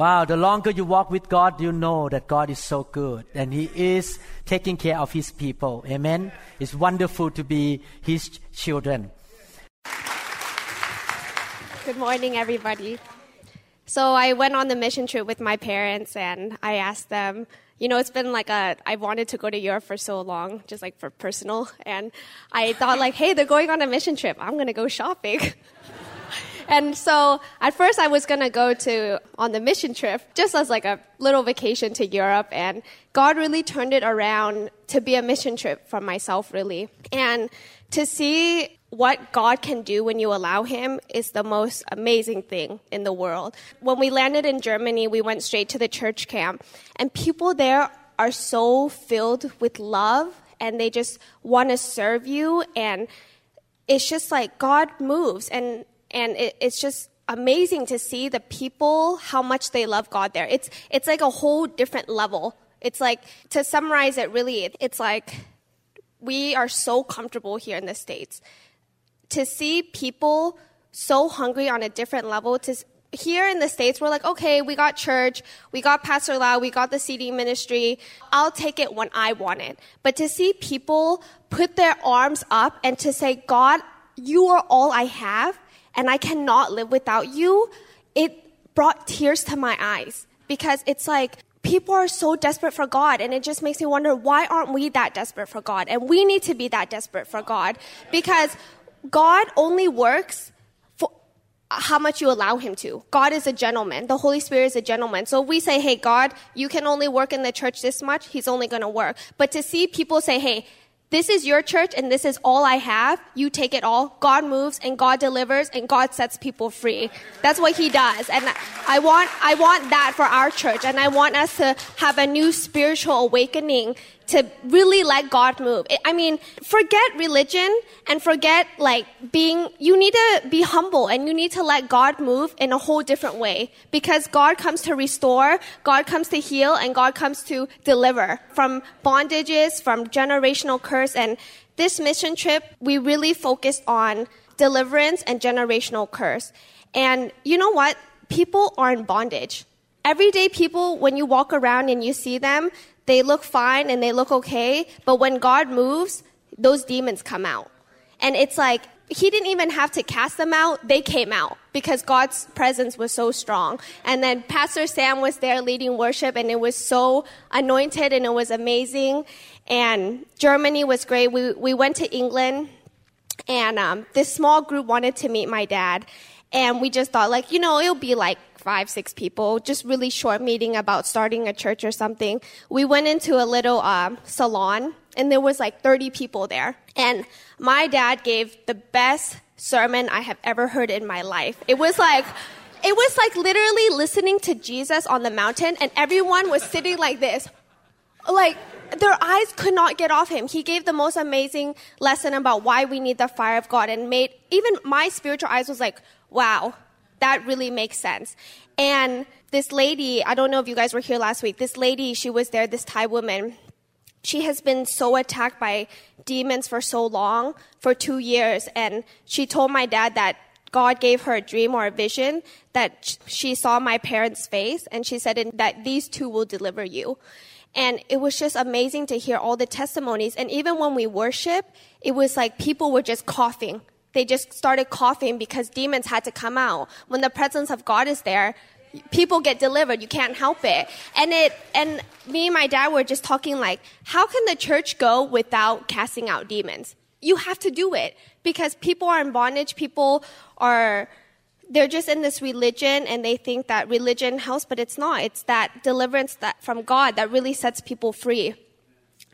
Wow, the longer you walk with God, you know that God is so good and He is taking care of His people. Amen. It's wonderful to be His children. Good morning, everybody. So I went on the mission trip with my parents and I asked them, you know, it's been like a, I wanted to go to Europe for so long, just like for personal. And I thought like, hey, they're going on a mission trip. I'm going to go shopping. and so at first I was going to go to, on the mission trip, just as like a little vacation to Europe. And God really turned it around to be a mission trip for myself, really. And to see what God can do when you allow Him is the most amazing thing in the world. When we landed in Germany, we went straight to the church camp, and people there are so filled with love and they just want to serve you. And it's just like God moves, and, and it, it's just amazing to see the people, how much they love God there. It's, it's like a whole different level. It's like, to summarize it really, it's like, we are so comfortable here in the States to see people so hungry on a different level to here in the states we're like okay we got church we got pastor lau we got the CD ministry i'll take it when i want it but to see people put their arms up and to say god you are all i have and i cannot live without you it brought tears to my eyes because it's like people are so desperate for God, and it just makes me wonder why aren't we that desperate for God? And we need to be that desperate for God because God only works for how much you allow him to. God is a gentleman. The Holy Spirit is a gentleman. So if we say, hey, God, you can only work in the church this much. He's only going to work. But to see people say, hey, this is your church and this is all I have. You take it all. God moves and God delivers and God sets people free. That's what he does. And I want, I want that for our church. And I want us to have a new spiritual awakening to really let God move. I mean, forget religion and forget like being, you need to be humble and you need to let God move in a whole different way because God comes to restore, God comes to heal, and God comes to deliver from bondages, from generational curse. And this mission trip, we really focused on deliverance and generational curse. And you know what? People are in bondage. Everyday people, when you walk around and you see them, they look fine and they look okay, but when God moves, those demons come out. And it's like, he didn't even have to cast them out, they came out because God's presence was so strong. And then Pastor Sam was there leading worship, and it was so anointed and it was amazing. And Germany was great. We, we went to England, and um, this small group wanted to meet my dad. And we just thought, like, you know, it'll be like five, six people, just really short meeting about starting a church or something. We went into a little uh, salon and there was like 30 people there. And my dad gave the best sermon I have ever heard in my life. It was like, it was like literally listening to Jesus on the mountain and everyone was sitting like this. Like, their eyes could not get off him. He gave the most amazing lesson about why we need the fire of God and made even my spiritual eyes was like, wow, that really makes sense. And this lady, I don't know if you guys were here last week, this lady, she was there, this Thai woman. She has been so attacked by demons for so long, for two years. And she told my dad that God gave her a dream or a vision that she saw my parents' face and she said that these two will deliver you. And it was just amazing to hear all the testimonies. And even when we worship, it was like people were just coughing they just started coughing because demons had to come out. When the presence of God is there, people get delivered. You can't help it. And it, and me and my dad were just talking like, how can the church go without casting out demons? You have to do it because people are in bondage. People are, they're just in this religion and they think that religion helps, but it's not. It's that deliverance that from God that really sets people free.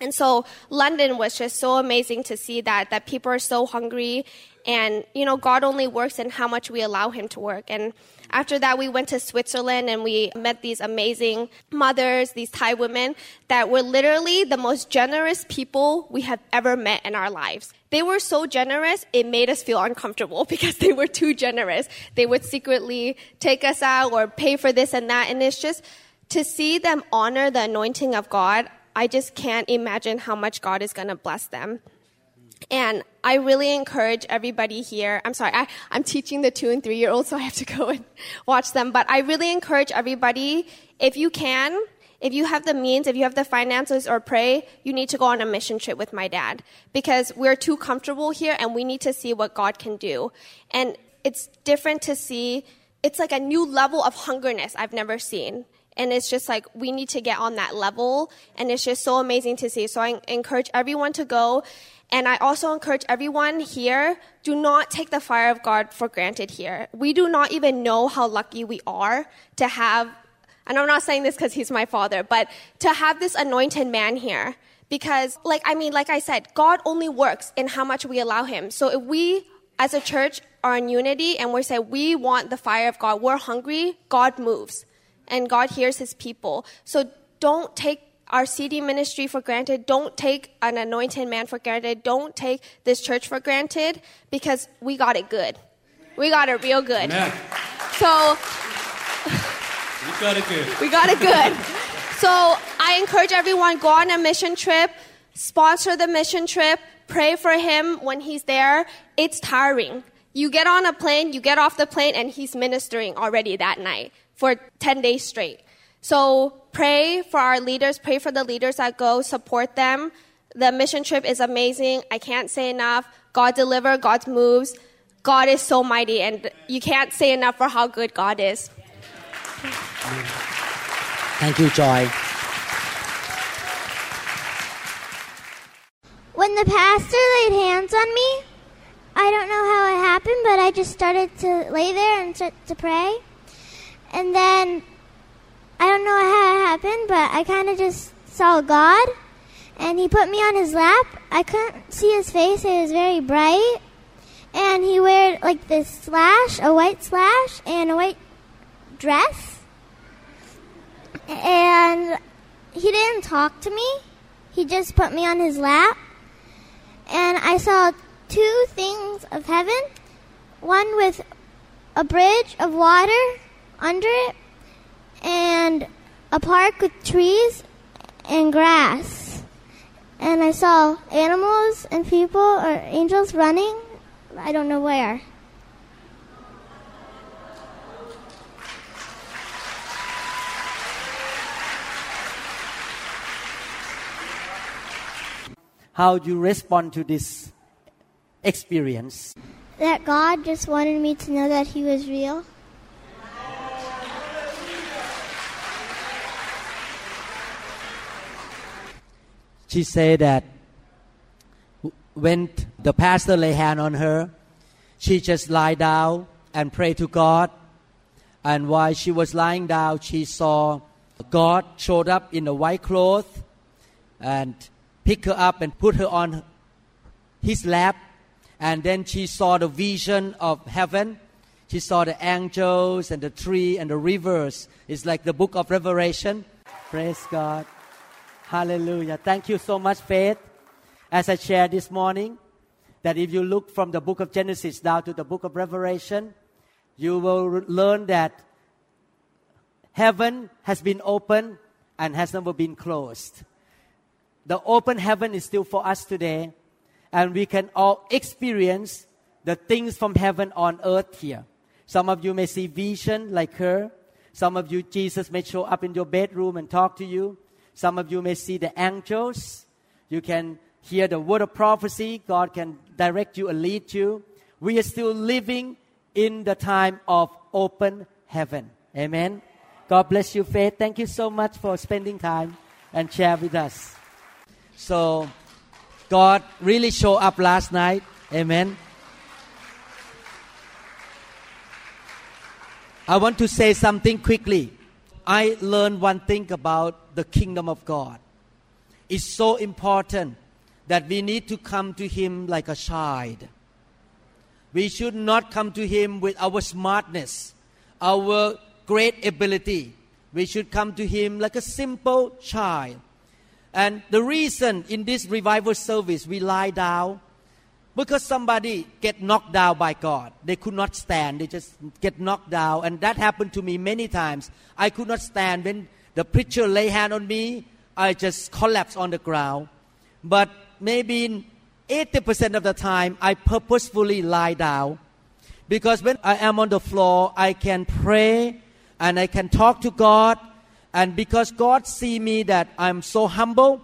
And so London was just so amazing to see that, that people are so hungry and, you know, God only works in how much we allow Him to work. And after that, we went to Switzerland and we met these amazing mothers, these Thai women that were literally the most generous people we have ever met in our lives. They were so generous, it made us feel uncomfortable because they were too generous. They would secretly take us out or pay for this and that. And it's just to see them honor the anointing of God. I just can't imagine how much God is going to bless them. And I really encourage everybody here. I'm sorry, I, I'm teaching the two and three year olds, so I have to go and watch them. But I really encourage everybody, if you can, if you have the means, if you have the finances or pray, you need to go on a mission trip with my dad because we're too comfortable here and we need to see what God can do. And it's different to see, it's like a new level of hungerness I've never seen. And it's just like we need to get on that level. And it's just so amazing to see. So I encourage everyone to go. And I also encourage everyone here do not take the fire of God for granted here. We do not even know how lucky we are to have, and I'm not saying this because he's my father, but to have this anointed man here. Because, like, I mean, like I said, God only works in how much we allow him. So if we, as a church, are in unity and we say we want the fire of God, we're hungry, God moves and God hears his people. So don't take our CD ministry for granted. Don't take an anointed man for granted. Don't take this church for granted because we got it good. We got it real good. Amen. So We got it good. we got it good. So I encourage everyone go on a mission trip, sponsor the mission trip, pray for him when he's there. It's tiring. You get on a plane, you get off the plane, and he's ministering already that night for 10 days straight. So pray for our leaders, pray for the leaders that go, support them. The mission trip is amazing. I can't say enough. God deliver, God moves. God is so mighty, and you can't say enough for how good God is. Thank you, Joy. When the pastor laid hands on me, I don't know how it happened, but I just started to lay there and start to pray. And then I don't know how it happened, but I kind of just saw God, and He put me on His lap. I couldn't see His face; it was very bright, and He wore like this slash, a white slash, and a white dress. And He didn't talk to me; He just put me on His lap, and I saw two things of heaven. One with a bridge of water under it and a park with trees and grass. And I saw animals and people or angels running. I don't know where. How do you respond to this experience? That God just wanted me to know that He was real. She said that when the pastor lay hand on her, she just lie down and pray to God. And while she was lying down, she saw God showed up in a white cloth and pick her up and put her on his lap. And then she saw the vision of heaven. She saw the angels and the tree and the rivers. It's like the book of Revelation. Praise God. Hallelujah. Thank you so much, Faith. As I shared this morning, that if you look from the book of Genesis down to the book of Revelation, you will learn that heaven has been open and has never been closed. The open heaven is still for us today, and we can all experience the things from heaven on earth here. Some of you may see vision like her. Some of you, Jesus may show up in your bedroom and talk to you. Some of you may see the angels. You can hear the word of prophecy. God can direct you and lead you. We are still living in the time of open heaven. Amen. God bless you, Faith. Thank you so much for spending time and share with us. So, God really showed up last night. Amen. I want to say something quickly. I learned one thing about the kingdom of God. It's so important that we need to come to Him like a child. We should not come to Him with our smartness, our great ability. We should come to Him like a simple child. And the reason in this revival service we lie down because somebody get knocked down by God. They could not stand. They just get knocked down. And that happened to me many times. I could not stand. When the preacher lay hand on me, I just collapsed on the ground. But maybe 80% of the time, I purposefully lie down because when I am on the floor, I can pray and I can talk to God. And because God see me that I'm so humble,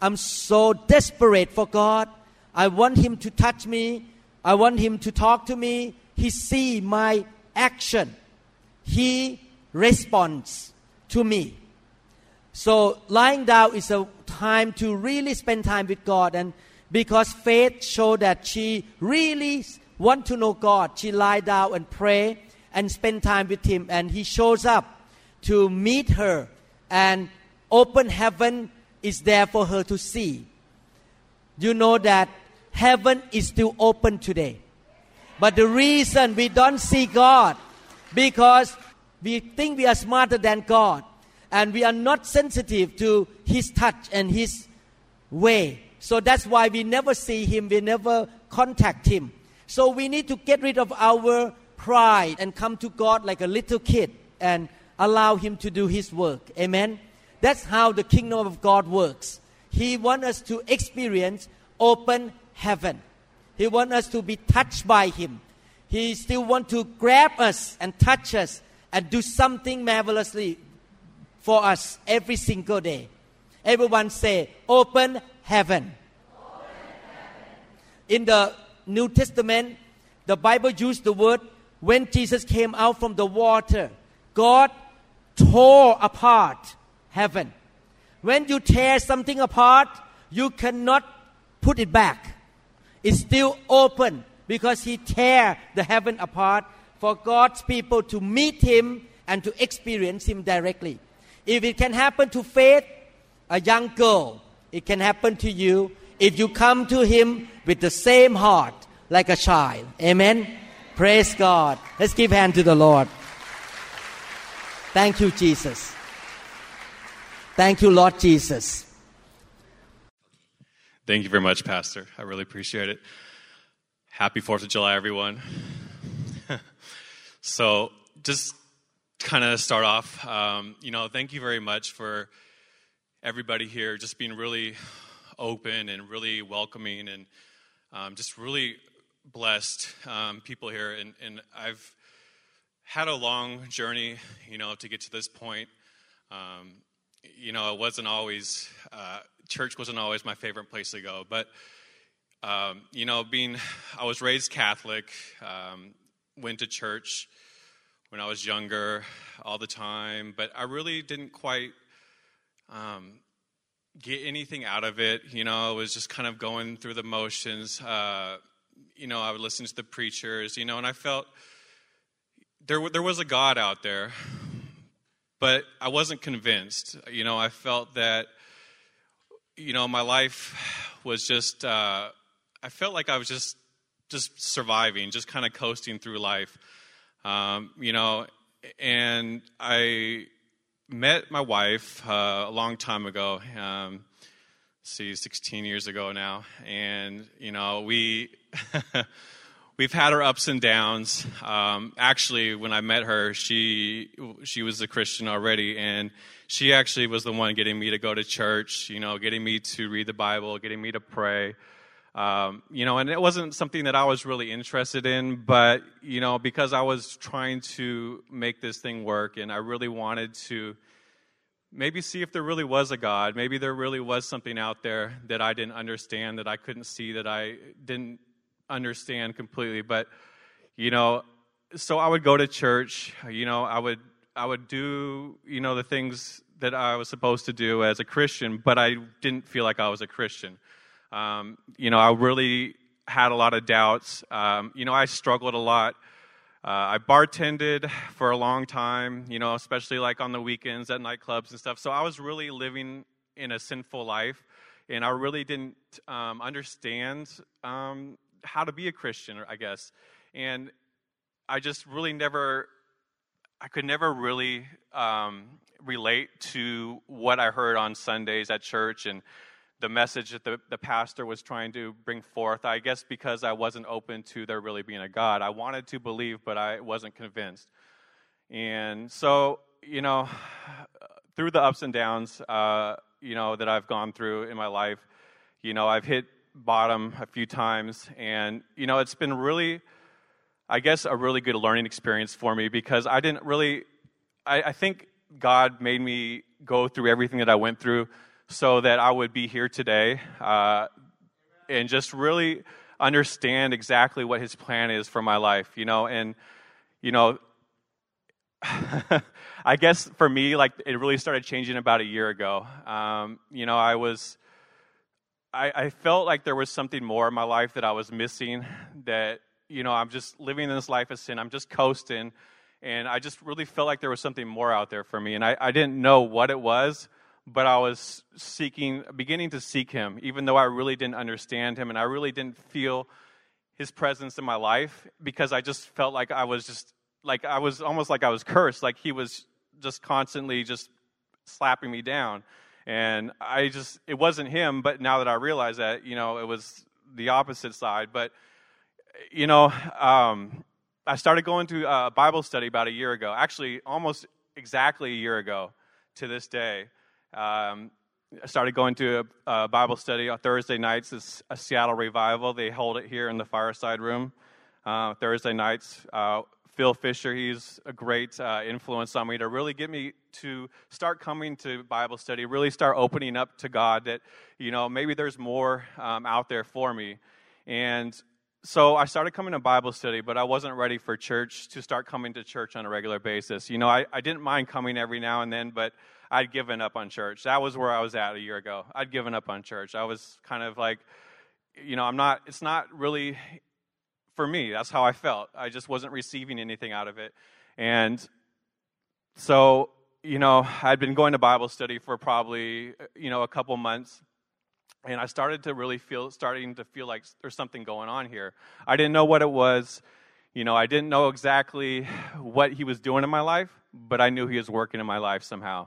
I'm so desperate for God. I want Him to touch me. I want Him to talk to me. He see my action. He responds to me. So lying down is a time to really spend time with God. And because faith showed that she really want to know God, she lie down and pray and spend time with Him. And He shows up to meet her. And open heaven is there for her to see. You know that heaven is still open today. But the reason we don't see God because we think we are smarter than God and we are not sensitive to his touch and his way. So that's why we never see him, we never contact him. So we need to get rid of our pride and come to God like a little kid and allow him to do his work. Amen. That's how the kingdom of God works. He wants us to experience open heaven. He wants us to be touched by him. He still wants to grab us and touch us and do something marvelously for us every single day. Everyone say, open heaven. Open heaven. In the New Testament, the Bible used the word when Jesus came out from the water, God tore apart heaven. When you tear something apart, you cannot put it back. It's still open because he tear the heaven apart for God's people to meet him and to experience him directly. If it can happen to Faith, a young girl, it can happen to you if you come to Him with the same heart like a child. Amen. Praise God. Let's give hand to the Lord. Thank you, Jesus. Thank you, Lord Jesus. Thank you very much, Pastor. I really appreciate it. Happy 4th of July, everyone. so, just kind of start off, um, you know, thank you very much for everybody here just being really open and really welcoming and um, just really blessed um, people here. And, and, I've had a long journey, you know, to get to this point. Um, you know, it wasn't always, uh, church wasn't always my favorite place to go, but, um, you know, being, I was raised Catholic, um, went to church when I was younger all the time, but I really didn't quite um, get anything out of it. You know, I was just kind of going through the motions. Uh, you know, I would listen to the preachers, you know, and I felt there, there was a God out there, but I wasn't convinced. You know, I felt that, you know, my life was just, uh, I felt like I was just, just surviving, just kind of coasting through life. Um, you know, and I met my wife uh, a long time ago. Um, see, 16 years ago now, and you know we we've had our ups and downs. Um, actually, when I met her, she she was a Christian already, and she actually was the one getting me to go to church. You know, getting me to read the Bible, getting me to pray. Um, you know, and it wasn't something that I was really interested in, but, you know, because I was trying to make this thing work and I really wanted to maybe see if there really was a God. Maybe there really was something out there that I didn't understand, that I couldn't see, that I didn't understand completely. But, you know, so I would go to church, you know, I would, I would do, you know, the things that I was supposed to do as a Christian, but I didn't feel like I was a Christian. Um, you know, I really had a lot of doubts. Um, you know, I struggled a lot. Uh, I bartended for a long time, you know, especially like on the weekends at nightclubs and stuff. So I was really living in a sinful life, and I really didn't um, understand um, how to be a Christian, I guess. And I just really never, I could never really um, relate to what I heard on Sundays at church and the message that the, the pastor was trying to bring forth. I guess because I wasn't open to there really being a God. I wanted to believe, but I wasn't convinced. And so, you know, through the ups and downs, uh, you know, that I've gone through in my life, you know, I've hit bottom a few times, and you know, it's been really, I guess, a really good learning experience for me because I didn't really, I, I think God made me go through everything that I went through so that I would be here today uh, and just really understand exactly what His plan is for my life, you know, and you know. I guess for me, like it really started changing about a year ago. Um, you know, I was I, I felt like there was something more in my life that I was missing. That you know, I'm just living in this life of sin. I'm just coasting, and I just really felt like there was something more out there for me. And I, I didn't know what it was, but I was seeking, beginning to seek Him, even though I really didn't understand Him and I really didn't feel His presence in my life because I just felt like I was just like I was almost like I was cursed, like He was just constantly just slapping me down. And I just, it wasn't him, but now that I realize that, you know, it was the opposite side. But, you know, um, I started going to a Bible study about a year ago, actually, almost exactly a year ago to this day. Um, I started going to a, a, Bible study on Thursday nights. It's a Seattle revival. They hold it here in the fireside room uh, Thursday nights. Uh, Phil Fisher, he's a great uh, influence on me to really get me to start coming to Bible study, really start opening up to God that, you know, maybe there's more um, out there for me. And so I started coming to Bible study, but I wasn't ready for church to start coming to church on a regular basis. You know, I, I didn't mind coming every now and then, but I'd given up on church. That was where I was at a year ago. I'd given up on church. I was kind of like, you know, I'm not, it's not really for me. That's how I felt. I just wasn't receiving anything out of it. And so, you know, I'd been going to Bible study for probably, you know, a couple months. And I started to really feel, starting to feel like there's something going on here. I didn't know what it was. You know, I didn't know exactly what he was doing in my life, but I knew he was working in my life somehow.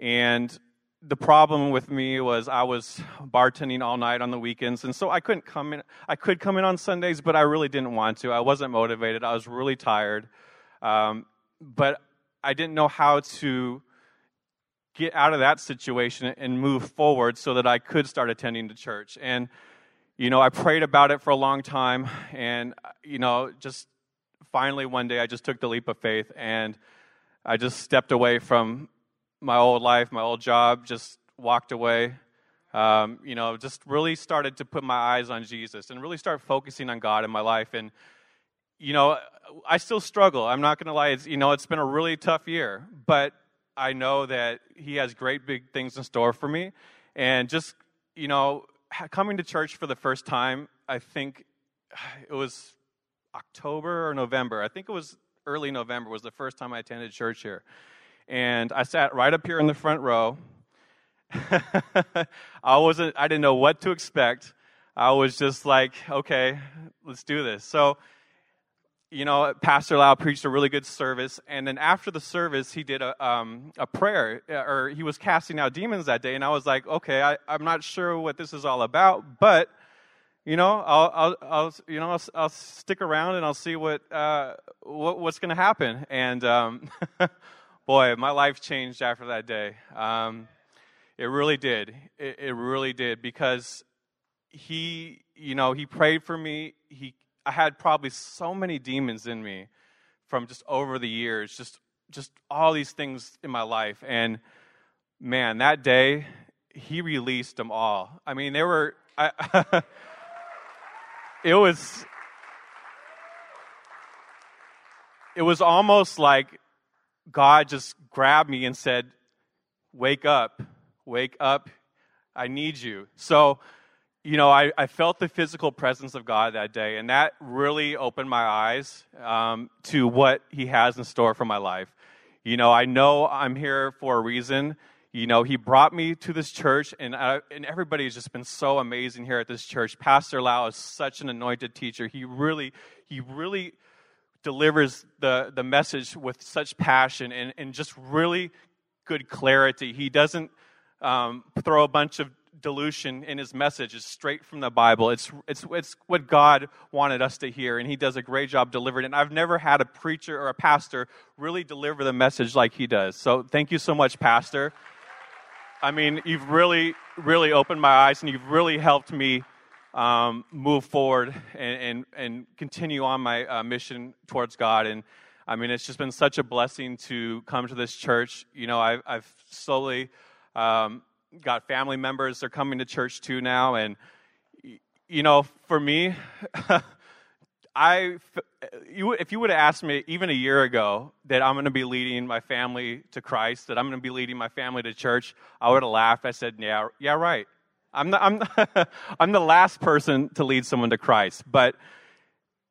And the problem with me was I was bartending all night on the weekends, and so I couldn't come in. I could come in on Sundays, but I really didn't want to. I wasn't motivated. I was really tired, um, but I didn't know how to get out of that situation and move forward so that I could start attending the church. And you know, I prayed about it for a long time, and you know, just finally one day I just took the leap of faith and I just stepped away from my old life, my old job, just walked away. Um, you know, just really started to put my eyes on Jesus and really start focusing on God in my life. And, you know, I still struggle. I'm not going to lie. It's, you know, it's been a really tough year, but I know that He has great big things in store for me. And just, you know, coming to church for the first time, I think it was October or November. I think it was early November was the first time I attended church here and I sat right up here in the front row. I wasn't I didn't know what to expect. I was just like, okay, let's do this. So, you know, Pastor Lau preached a really good service, and then after the service, he did a um, a prayer, uh, or he was casting out demons that day, and I was like, okay, I, I'm not sure what this is all about, but you know, I'll, I'll, I'll you know, I'll, I'll, stick around and I'll see what, uh, what what's going to happen. And um, boy, my life changed after that day. Um, it really did. It, it, really did because he, you know, he prayed for me. He, I had probably so many demons in me from just over the years, just, just all these things in my life. And man, that day, he released them all. I mean, there were, I, it was, it was almost like God just grabbed me and said, Wake up, wake up, I need you. So, you know, I, I felt the physical presence of God that day, and that really opened my eyes um, to what He has in store for my life. You know, I know I'm here for a reason. You know, He brought me to this church, and, I, and everybody has just been so amazing here at this church. Pastor Lau is such an anointed teacher. He really, he really delivers the, the message with such passion and, and just really good clarity. He doesn't um, throw a bunch of dilution in his message. It's straight from the Bible. It's, it's, it's what God wanted us to hear, and he does a great job delivering it. And I've never had a preacher or a pastor really deliver the message like he does. So thank you so much, Pastor. I mean, you've really, really opened my eyes, and you've really helped me um, move forward and, and, and, continue on my uh, mission towards God. And I mean, it's just been such a blessing to come to this church. You know, I've, I've slowly um, got family members, they're coming to church too now. And, you know, for me, I, if you would have asked me even a year ago that I'm going to be leading my family to Christ, that I'm going to be leading my family to church, I would have laughed. I said, "Yeah, yeah, right." I'm the, I'm, the, I'm the last person to lead someone to Christ, but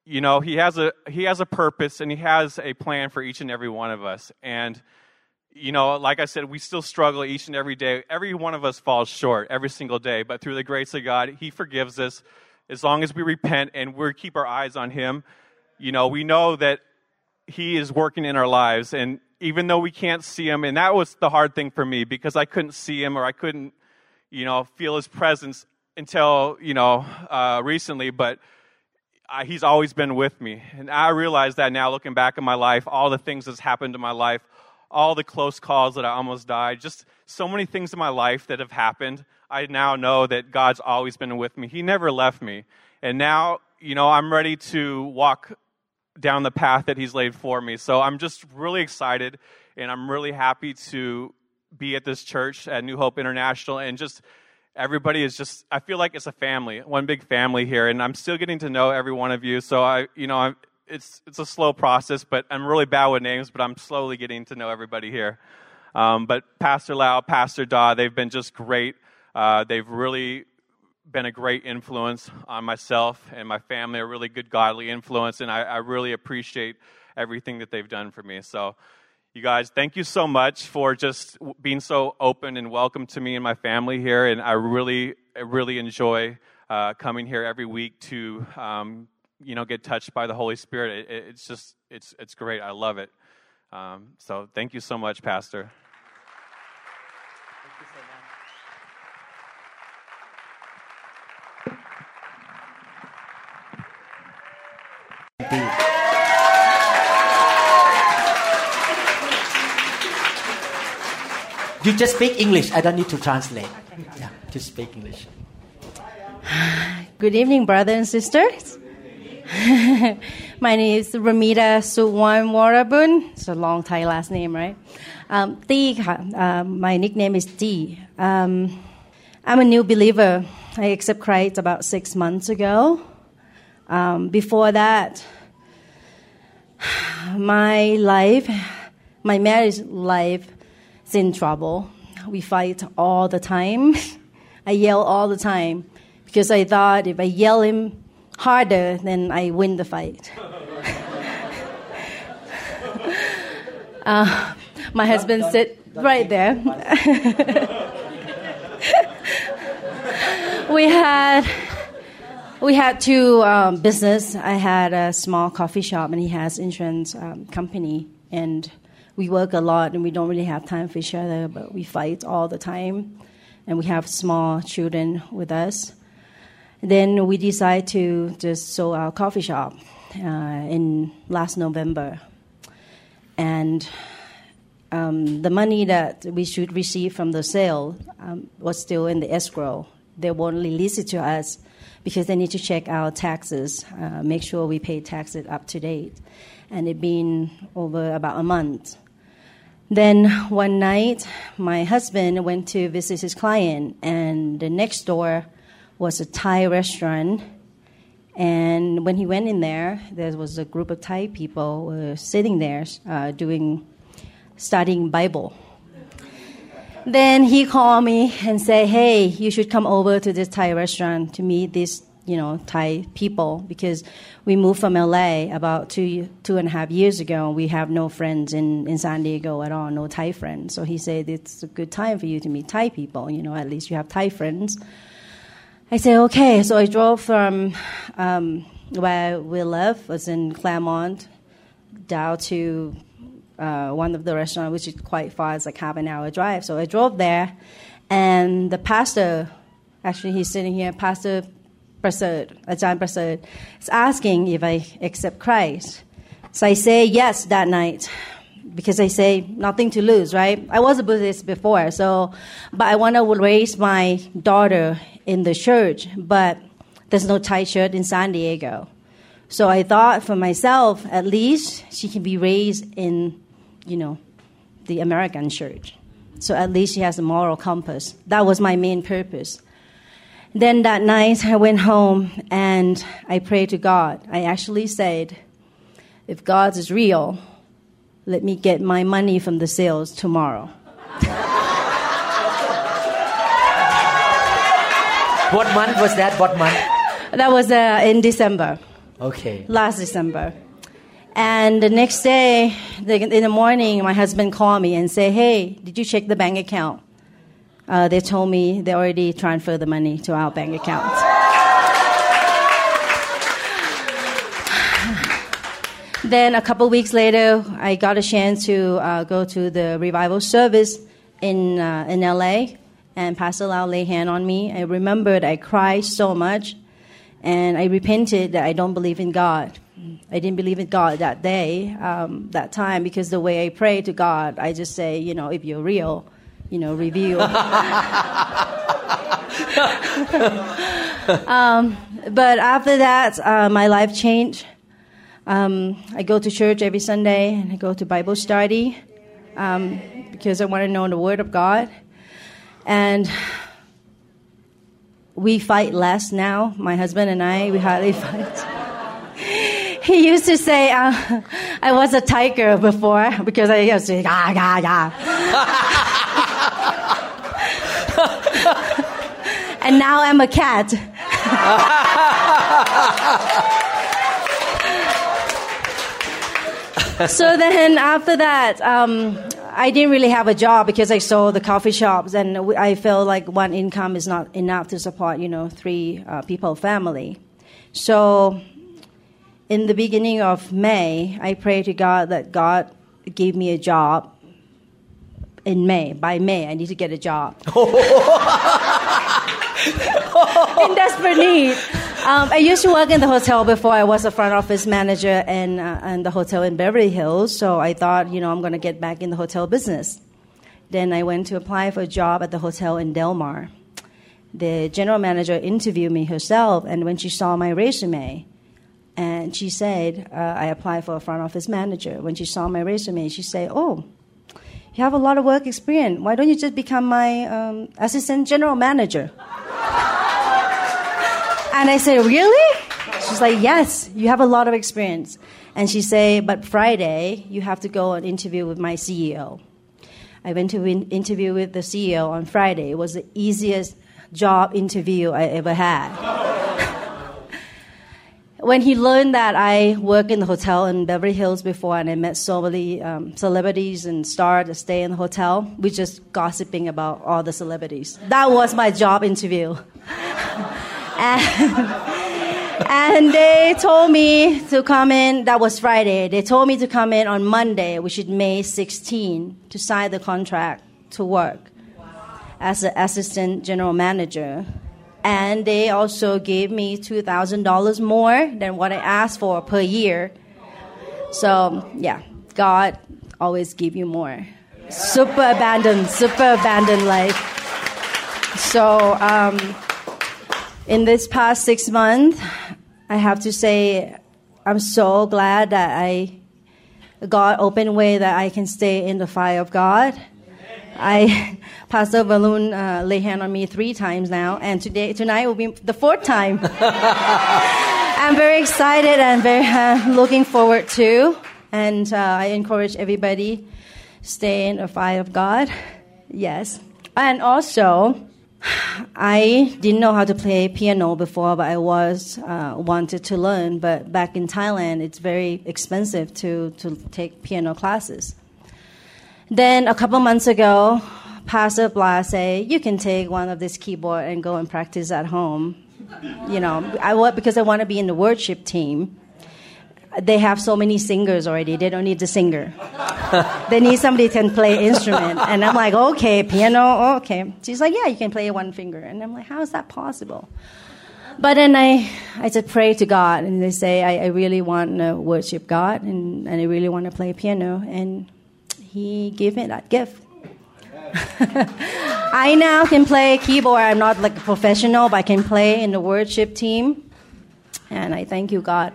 you know, he has a he has a purpose and he has a plan for each and every one of us. And you know, like I said, we still struggle each and every day. Every one of us falls short every single day, but through the grace of God, he forgives us as long as we repent and we keep our eyes on him. You know, we know that he is working in our lives and even though we can't see him and that was the hard thing for me because I couldn't see him or I couldn't you know, feel his presence until, you know, uh, recently, but I, he's always been with me. And I realize that now looking back in my life, all the things that's happened in my life, all the close calls that I almost died, just so many things in my life that have happened. I now know that God's always been with me. He never left me. And now, you know, I'm ready to walk down the path that He's laid for me. So I'm just really excited and I'm really happy to be at this church at New Hope International and just everybody is just I feel like it's a family, one big family here and I'm still getting to know every one of you. So I you know, I'm, it's it's a slow process, but I'm really bad with names, but I'm slowly getting to know everybody here. Um, but Pastor Lau, Pastor Da, they've been just great. Uh, they've really been a great influence on myself and my family, a really good godly influence, and I, I really appreciate everything that they've done for me. So you guys, thank you so much for just being so open and welcome to me and my family here. And I really, really enjoy uh, coming here every week to, um, you know, get touched by the Holy Spirit. It, it's just, it's, it's great. I love it. Um, so thank you so much, Pastor. Thank you. You just speak English. I don't need to translate. Okay. Yeah, just speak English. Good evening, brothers and sisters. my name is Ramita Suwan Warabun. It's a long Thai last name, right? Um, uh, my nickname is T. Um, I'm a new believer. I accept Christ about six months ago. Um, before that, my life, my marriage life, is in trouble. We fight all the time. I yell all the time because I thought if I yell him harder, then I win the fight. uh, my husband sit right there. we had we had two um, business. I had a small coffee shop, and he has insurance um, company, and we work a lot and we don't really have time for each other, but we fight all the time. And we have small children with us. Then we decide to just sell our coffee shop uh, in last November. And um, the money that we should receive from the sale um, was still in the escrow. They won't release it to us because they need to check our taxes, uh, make sure we pay taxes up to date. And it been over about a month. Then one night, my husband went to visit his client, and the next door was a Thai restaurant. And when he went in there, there was a group of Thai people sitting there uh, doing, studying Bible. Then he called me and said, "Hey, you should come over to this Thai restaurant to meet these you know Thai people because we moved from LA about two two and a half years ago. and We have no friends in, in San Diego at all, no Thai friends. So he said it's a good time for you to meet Thai people. You know, at least you have Thai friends. I said okay. So I drove from um, where we live, was in Clairemont, down to uh, one of the restaurants, which is quite far. It's like half an hour drive. So I drove there, and the pastor, actually he's sitting here, Pastor Prasad, Ajahn Prasad, is asking if I accept Christ. So I say yes that night because I say nothing to lose, right? I was a Buddhist before, so but I want to raise my daughter in the church, but There's no Thai church in San Diego. So I thought for myself, at least she can be raised in, you know, the American church. So at least she has a moral compass. That was my main purpose. Then that night I went home and I prayed to God. I actually said, if God is real, let me get my money from the sales tomorrow. What month was that? What month? That was uh, in December. Okay. last December. And the next day, the, in the morning, my husband called me and said, "Hey, did you check the bank account?" Uh, they told me they already transferred the money to our bank account. then a couple weeks later, I got a chance to uh, go to the revival service in uh, in LA, and Pastor Lau lay hand on me. I remembered I cried so much and I repented that I don't believe in God. I didn't believe in God that day, um, that time, because the way I pray to God, I just say, you know, if you're real, you know, reveal. um, but after that, uh, my life changed. Um, I go to church every Sunday and I go to Bible study um, because I want to know the Word of God. And we fight less now. My husband and I, we hardly fight. he used to say, uh, I was a tiger before because I used to say, ah, ah, ga. And now I'm a cat. so then after that, um, I didn't really have a job because I saw the coffee shops, and I felt like one income is not enough to support, you know, three uh, people family. So, in the beginning of May, I prayed to God that God gave me a job. In May, by May, I need to get a job. in desperate need. Um, I used to work in the hotel before. I was a front office manager in, uh, in the hotel in Beverly Hills. So I thought, you know, I'm going to get back in the hotel business. Then I went to apply for a job at the hotel in Del Mar. The general manager interviewed me herself, and when she saw my resume, and she said, uh, I applied for a front office manager. When she saw my resume, she said, Oh, you have a lot of work experience. Why don't you just become my um, assistant general manager? And I said, Really? She's like, Yes, you have a lot of experience. And she said, But Friday, you have to go and interview with my CEO. I went to interview with the CEO on Friday. It was the easiest job interview I ever had. when he learned that I work in the hotel in Beverly Hills before and I met so many um, celebrities and stars that stay in the hotel, we just gossiping about all the celebrities. That was my job interview. and, and they told me to come in, that was Friday. They told me to come in on Monday, which is May 16, to sign the contract to work as an assistant general manager. And they also gave me $2,000 more than what I asked for per year. So, yeah, God always give you more. Super abandoned, super abandoned life. So, um, in this past six months, I have to say I'm so glad that I God open way that I can stay in the fire of God. I Pastor Balloon uh, lay hand on me three times now, and today tonight will be the fourth time. I'm very excited and very uh, looking forward to, and uh, I encourage everybody stay in the fire of God. Yes, and also I didn't know how to play piano before, but I was uh, wanted to learn. But back in Thailand, it's very expensive to, to take piano classes. Then a couple months ago, Pastor Blah said, "You can take one of this keyboard and go and practice at home." You know, I because I want to be in the worship team they have so many singers already. They don't need the singer. they need somebody can play instrument. And I'm like, okay, piano, okay. She's like, yeah, you can play one finger. And I'm like, how is that possible? But then I, I just pray to God, and they say, I, I really want to worship God, and, and I really want to play piano. And He gave me that gift. I now can play keyboard. I'm not like a professional, but I can play in the worship team. And I thank you, God.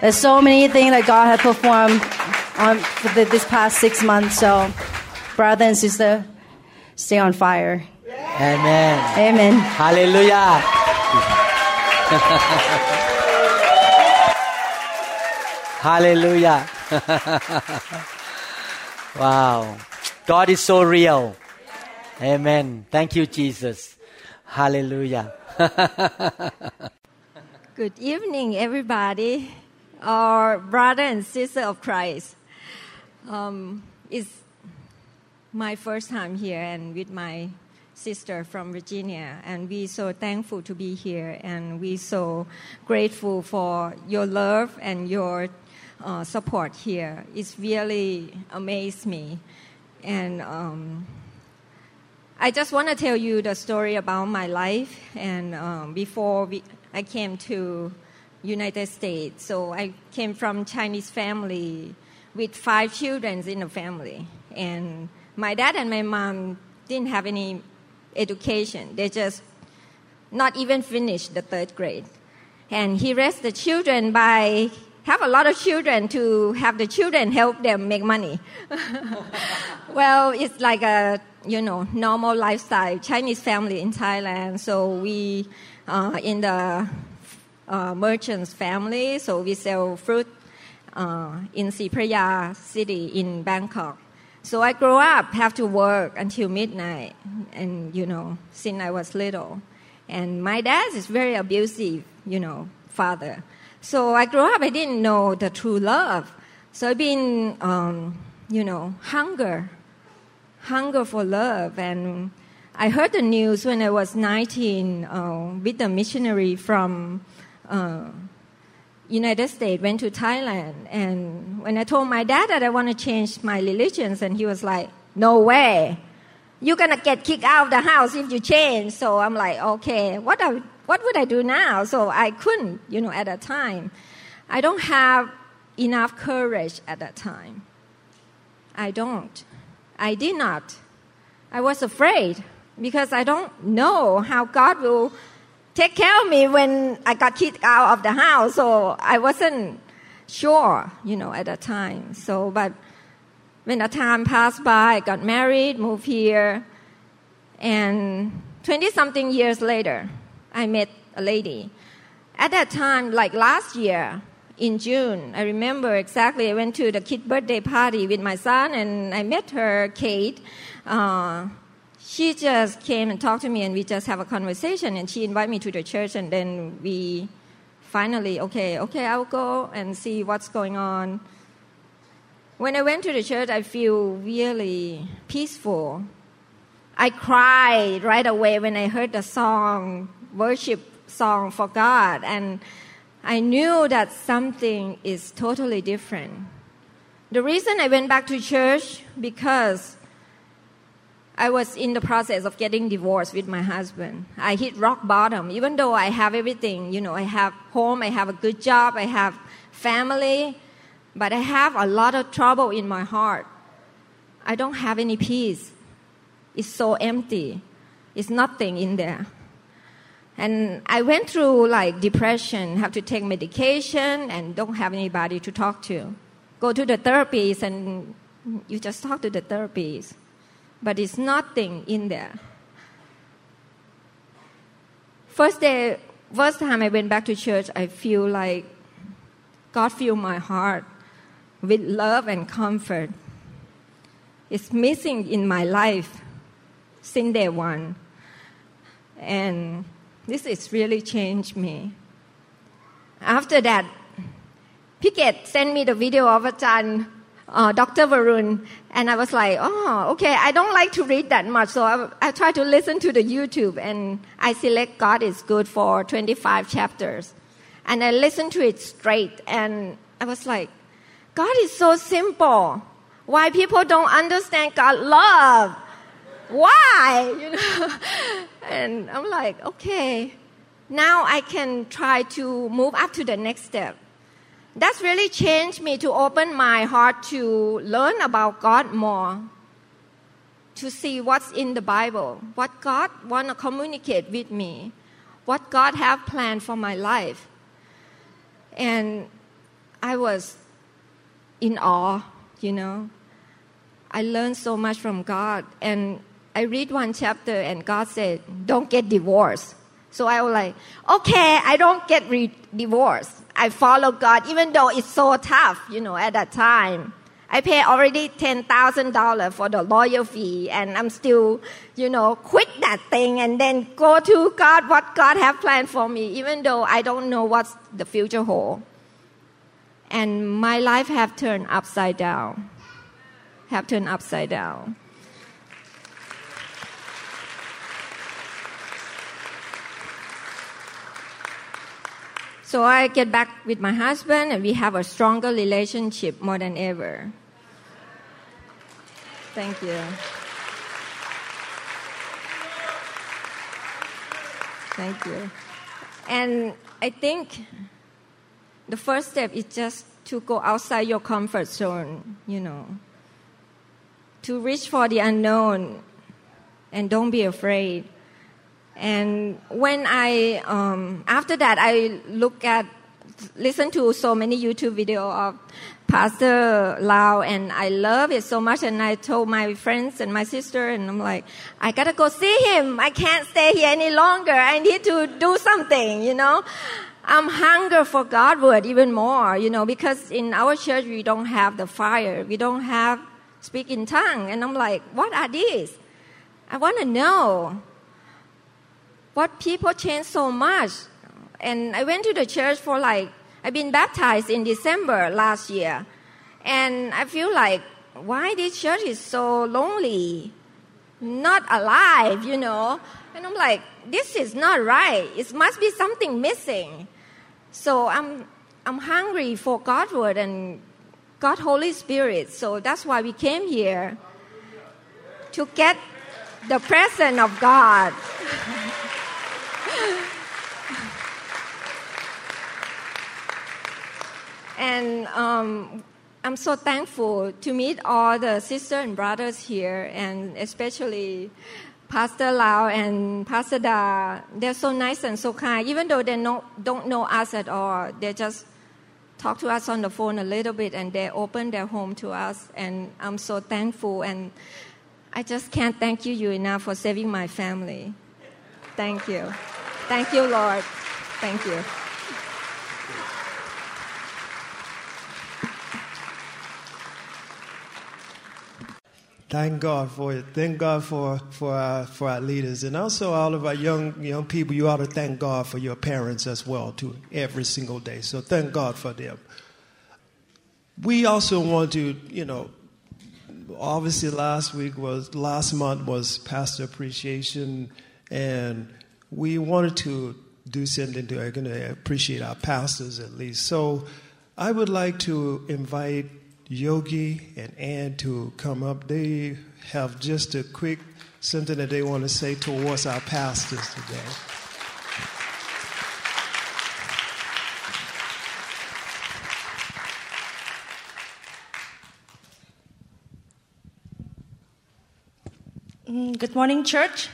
There's so many things that God has performed on for the, this past six months. So, brother and sister, stay on fire. Amen. Amen. Hallelujah. Hallelujah. wow. God is so real. Amen. Thank you, Jesus. Hallelujah. Good evening, everybody, our brother and sister of Christ. Um, it's my first time here and with my sister from Virginia, and we so thankful to be here, and we so grateful for your love and your uh, support here. It's really amazed me, and um, I just want to tell you the story about my life. And um, before we, I came to United States, so I came from Chinese family with five children in the family, and my dad and my mom didn't have any education. They just not even finished the third grade. And he raised the children by have a lot of children to have the children help them make money. well, it's like a you know normal lifestyle Chinese family in Thailand. So we uh, in the uh, merchants family, so we sell fruit uh, in Sipraya city in Bangkok. So I grew up, have to work until midnight, and you know, since I was little. And my dad is very abusive, you know, father. So I grew up, I didn't know the true love. So I've been, um, you know, hunger, hunger for love. And I heard the news when I was 19 uh, with a missionary from uh, United States, went to Thailand. And when I told my dad that I want to change my religions, and he was like, no way. You're going to get kicked out of the house if you change. So I'm like, okay, what, what would I do now? So I couldn't, you know, at that time. I don't have enough courage at that time. I don't. I did not. I was afraid because I don't know how God will take care of me when I got kicked out of the house. So I wasn't sure, you know, at that time. So, but when the time passed by, I got married, moved here, and 20 something years later, I met a lady. At that time, like last year, in June, I remember exactly, I went to the kid birthday party with my son, and I met her, Kate. Uh, she just came and talked to me and we just have a conversation and she invited me to the church and then we finally okay okay i'll go and see what's going on. When i went to the church i feel really peaceful. I cried right away when i heard the song worship song for god and i knew that something is totally different. The reason i went back to church because I was in the process of getting divorced with my husband. I hit rock bottom. Even though I have everything, you know, I have home, I have a good job, I have family, but I have a lot of trouble in my heart. I don't have any peace. It's so empty. It's nothing in there. And I went through like depression, have to take medication, and don't have anybody to talk to. Go to the therapist, and you just talk to the therapist but it's nothing in there. First day, first time I went back to church, I feel like God filled my heart with love and comfort. It's missing in my life since day one. And this has really changed me. After that, Pickett sent me the video of Ajahn uh, Dr. Varun, and I was like, oh, okay, I don't like to read that much, so I, I try to listen to the YouTube, and I select God is Good for 25 chapters. And I listened to it straight, and I was like, God is so simple. Why people don't understand God love? Why? You know? and I'm like, okay, now I can try to move up to the next step that's really changed me to open my heart to learn about God more. to see what's in the Bible, what God want to communicate with me, what God have planned for my life. And I was in awe, you know. I learned so much from God. And I read one chapter, and God said, Don't get divorced. So I was like, Okay, I don't get re- divorced. I follow God, even though it's so tough, you know, at that time. I pay already $10,000 for the lawyer fee and I'm still, you know, quit that thing and then go to God, what God have planned for me, even though I don't know what the future hold. And my life have turned upside down, have turned upside down. So I get back with my husband and we have a stronger relationship more than ever. Thank you. Thank you. And I think the first step is just to go outside your comfort zone, you know, to reach for the unknown and don't be afraid. And when I, um, after that, I look at, listen to so many YouTube video of Pastor Lau, and I love it so much. And I told my friends and my sister, and I'm like, I gotta go see him. I can't stay here any longer. I need to do something, you know. I'm hunger for God word even more, you know, because in our church we don't have the fire, we don't have speak in tongue, and I'm like, what are these? I want to know what people change so much. And I went to the church for like, I've been baptized in December last year. And I feel like, why this church is so lonely, not alive, you know? And I'm like, this is not right. It must be something missing. So I'm, I'm hungry for God's word and God Holy Spirit. So that's why we came here to get the presence of God. and um, I'm so thankful to meet all the sisters and brothers here, and especially Pastor Lau and Pastor Da. They're so nice and so kind, even though they know, don't know us at all. They just talk to us on the phone a little bit, and they open their home to us. And I'm so thankful, and I just can't thank you, you enough for saving my family. Thank you. Thank you, Lord. Thank you. Thank God for it. Thank God for, for, our, for our leaders. And also, all of our young, young people, you ought to thank God for your parents as well, too, every single day. So thank God for them. We also want to, you know, obviously last week was, last month was Pastor Appreciation, and we wanted to do something to, to appreciate our pastors at least. So I would like to invite Yogi and Ann to come up. They have just a quick something that they want to say towards our pastors today. Mm, good morning, church.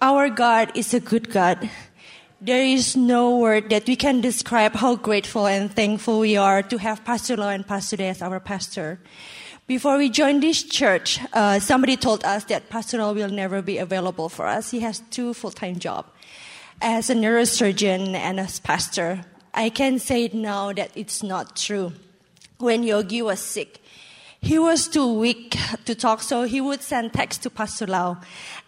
Our God is a good God. There is no word that we can describe how grateful and thankful we are to have Pastor Lau and Pastor Day as our pastor. Before we joined this church, uh, somebody told us that Pastor Lau will never be available for us. He has two full-time jobs as a neurosurgeon and as pastor. I can say now that it's not true. When Yogi was sick, he was too weak to talk, so he would send text to Pastor Lau.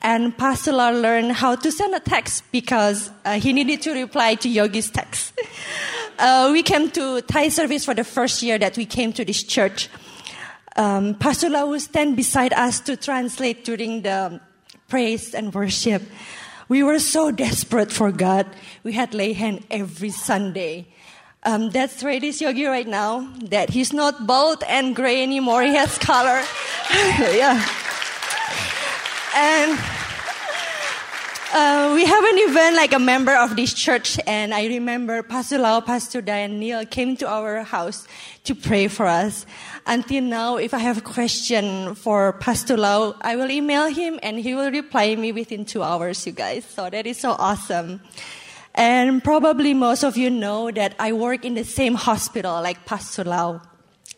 And Pastor Lau learned how to send a text because uh, he needed to reply to Yogi's text. uh, we came to Thai service for the first year that we came to this church. Um, Pastor Lau would stand beside us to translate during the praise and worship. We were so desperate for God. We had lay hand every Sunday. Um, that's Radish Yogi right now. That he's not bald and gray anymore. He has color. yeah. And uh, we have an event like a member of this church, and I remember Pastor Lau, Pastor Diane Neil came to our house to pray for us. Until now, if I have a question for Pastor Lau, I will email him and he will reply me within two hours, you guys. So that is so awesome. And probably most of you know that I work in the same hospital like Pastor Lau.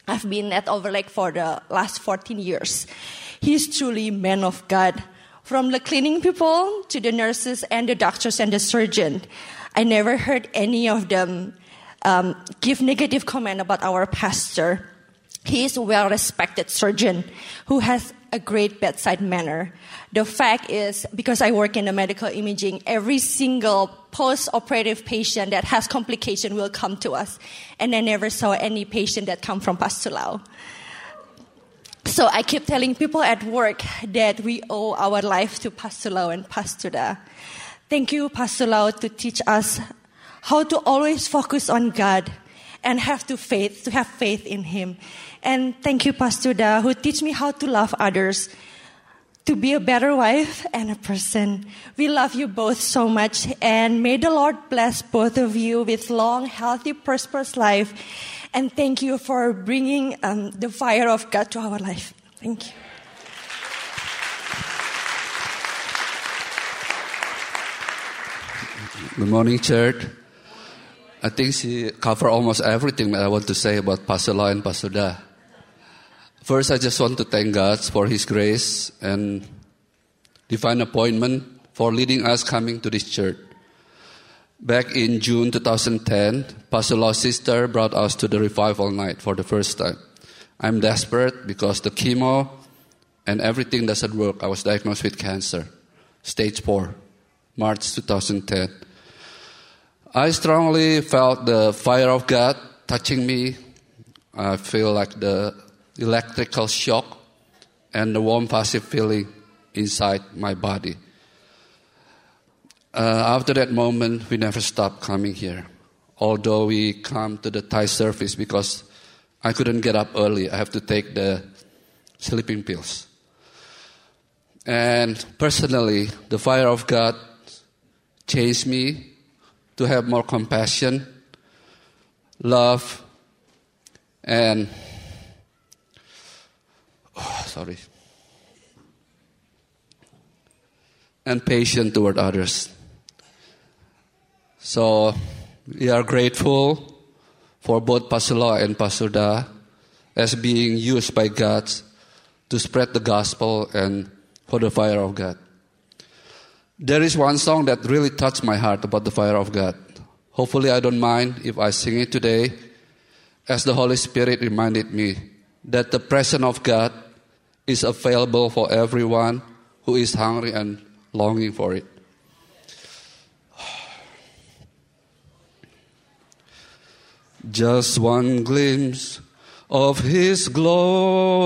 I've been at Overlake for the last 14 years. He's truly man of God. From the cleaning people to the nurses and the doctors and the surgeon, I never heard any of them um, give negative comment about our pastor. He is a well-respected surgeon who has a great bedside manner. The fact is, because I work in the medical imaging, every single post-operative patient that has complication will come to us, and I never saw any patient that come from Pastor Lau. So I keep telling people at work that we owe our life to Pastor Lau and Pastor Da. Thank you, Pastor Lau, to teach us how to always focus on God and have to faith, to have faith in Him. And thank you, Pastor Da, who teach me how to love others, to be a better wife and a person. We love you both so much, and may the Lord bless both of you with long, healthy, prosperous life and thank you for bringing um, the fire of God to our life. Thank you. Good morning, church. I think she covered almost everything that I want to say about Pastor Lau and Pastor Da. First, I just want to thank God for His grace and divine appointment for leading us coming to this church. Back in June 2010, Pastor Lau's sister brought us to the revival night for the first time. I'm desperate because the chemo and everything doesn't work. I was diagnosed with cancer, stage 4, March 2010. I strongly felt the fire of God touching me. I feel like the electrical shock and the warm, passive feeling inside my body uh, after that moment, we never stopped coming here. Although we come to the Thai service because I couldn't get up early, I have to take the sleeping pills. And personally, the fire of God changed me to have more compassion, love, and oh, sorry, and patient toward others. So we are grateful for both Pastor Lau and Pastor Da as being used by God to spread the gospel and for the fire of God. There is one song that really touched my heart about the fire of God. Hopefully, I don't mind if I sing it today, as the Holy Spirit reminded me that the presence of God is available for everyone who is hungry and longing for it. Just one glimpse of His glory,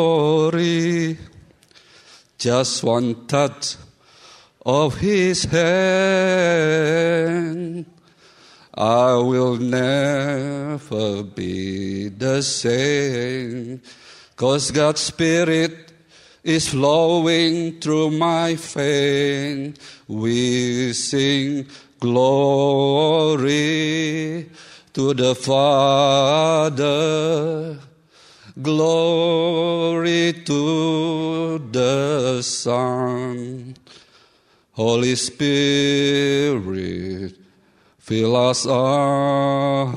just one touch of His hand. I will never be the same, cause God's Spirit is flowing through my veins. We sing glory to the Father. Glory to the Son. Holy Spirit, fill us up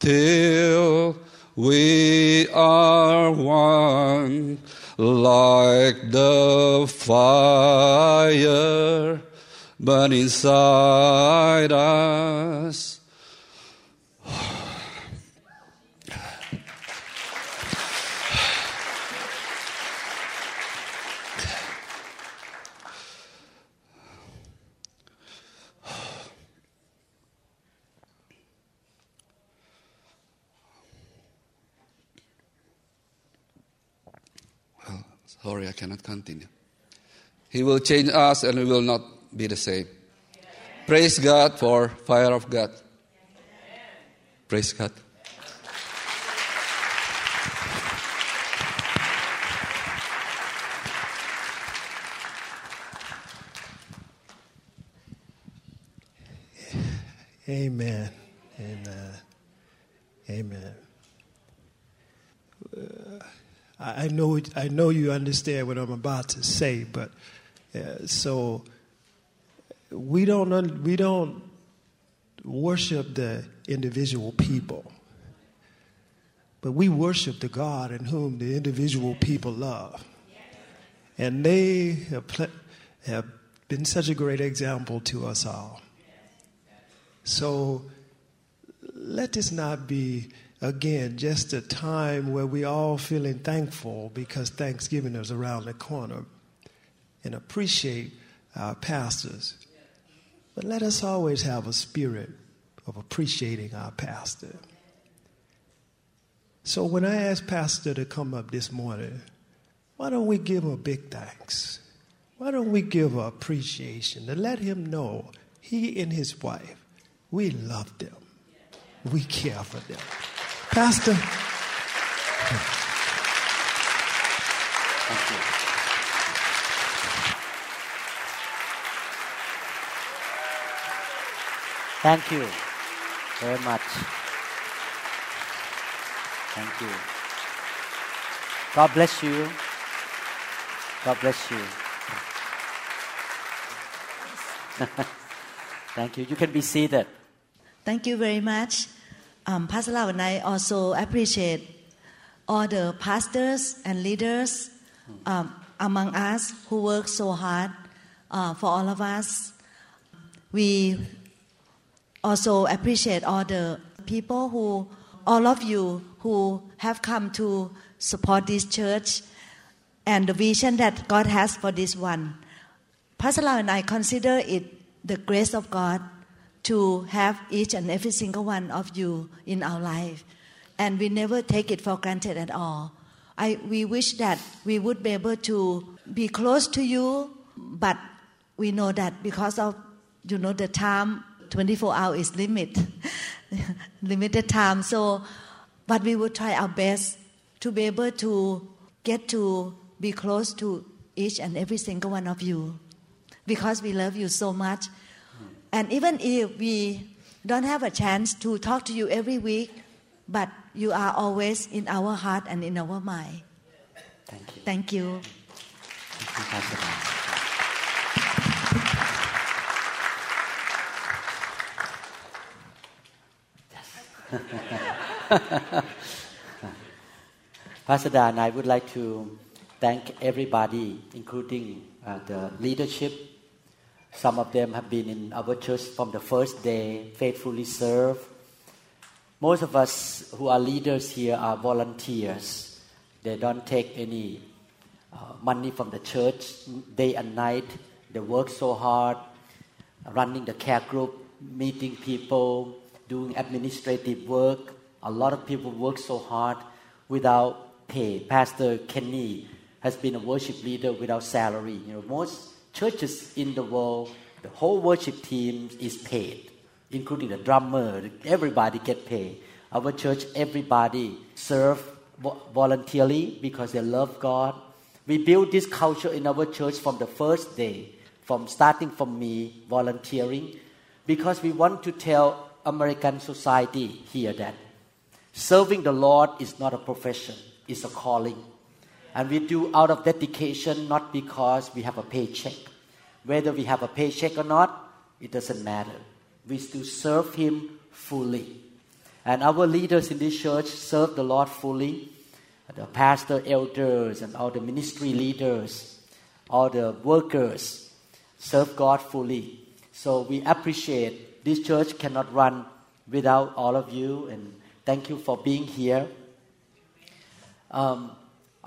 till we are one like the fire but inside us Sorry, I cannot continue. He will change us and we will not be the same. Praise God for fire of God. Praise God. Amen. Amen. Uh, amen. Uh, I know, I know you understand what I'm about to say, but uh, so we don't, we don't worship the individual people, but we worship the God in whom the individual people love. And they have, have been such a great example to us all. So let this not be, again, just a time where we all feeling thankful because Thanksgiving is around the corner and appreciate our pastors. But let us always have a spirit of appreciating our pastor. So when I asked Pastor to come up this morning, why don't we give a big thanks? Why don't we give a appreciation to let him know he and his wife, we love them. We care for them. Pastor. Thank you very much. Thank you. God bless you. God bless you. Thank you. You can be seated. Thank you very much. Um, Pastor Lau and I also appreciate all the pastors and leaders um, among us who work so hard uh, for all of us. We also appreciate all the people who, all of you who have come to support this church and the vision that God has for this one. Pastor Lau and I consider it the grace of God to have each and every single one of you in our life. And we never take it for granted at all. I, we wish that we would be able to be close to you, but we know that because of, you know, the time, 24 hours is limit, limited time. So, but we will try our best to be able to get to be close to each and every single one of you because we love you so much. And even if we don't have a chance to talk to you every week, but you are always in our heart and in our mind. Thank you. Thank you. Thank you, Pastor I would like to thank everybody, including uh, the leadership. Some of them have been in our church from the first day, faithfully serve. Most of us who are leaders here are volunteers. They don't take any uh, money from the church day and night. They work so hard, running the care group, meeting people, doing administrative work. A lot of people work so hard without pay. Pastor Kenny has been a worship leader without salary. You know, most churches in the world, the whole worship team is paid, including the drummer. Everybody get paid. Our church, everybody serve voluntarily because they love God. We build this culture in our church from the first day, from starting from me volunteering, because we want to tell American society here that serving the Lord is not a profession, it's a calling. And we do out of dedication, not because we have a paycheck. Whether we have a paycheck or not, it doesn't matter. We still serve Him fully. And our leaders in this church serve the Lord fully. The pastor, elders, and all the ministry leaders, all the workers serve God fully. So we appreciate this church cannot run without all of you, and thank you for being here. Um,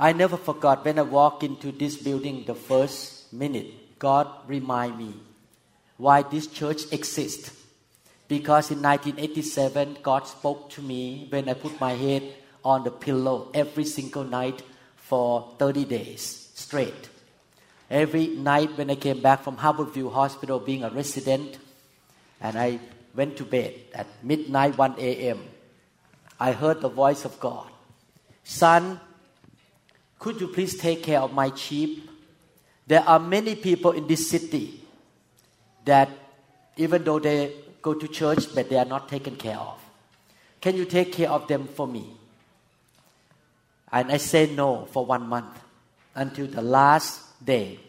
I never forgot when I walked into this building the first minute, God remind me why this church exists. Because in 1987, God spoke to me when I put my head on the pillow every single night for 30 days straight. Every night when I came back from Harborview Hospital being a resident, and I went to bed at midnight 1 a.m., I heard the voice of God. Son, could you please take care of my sheep? There are many people in this city that even though they go to church, but they are not taken care of. Can you take care of them for me? And I say no for one month until the last day,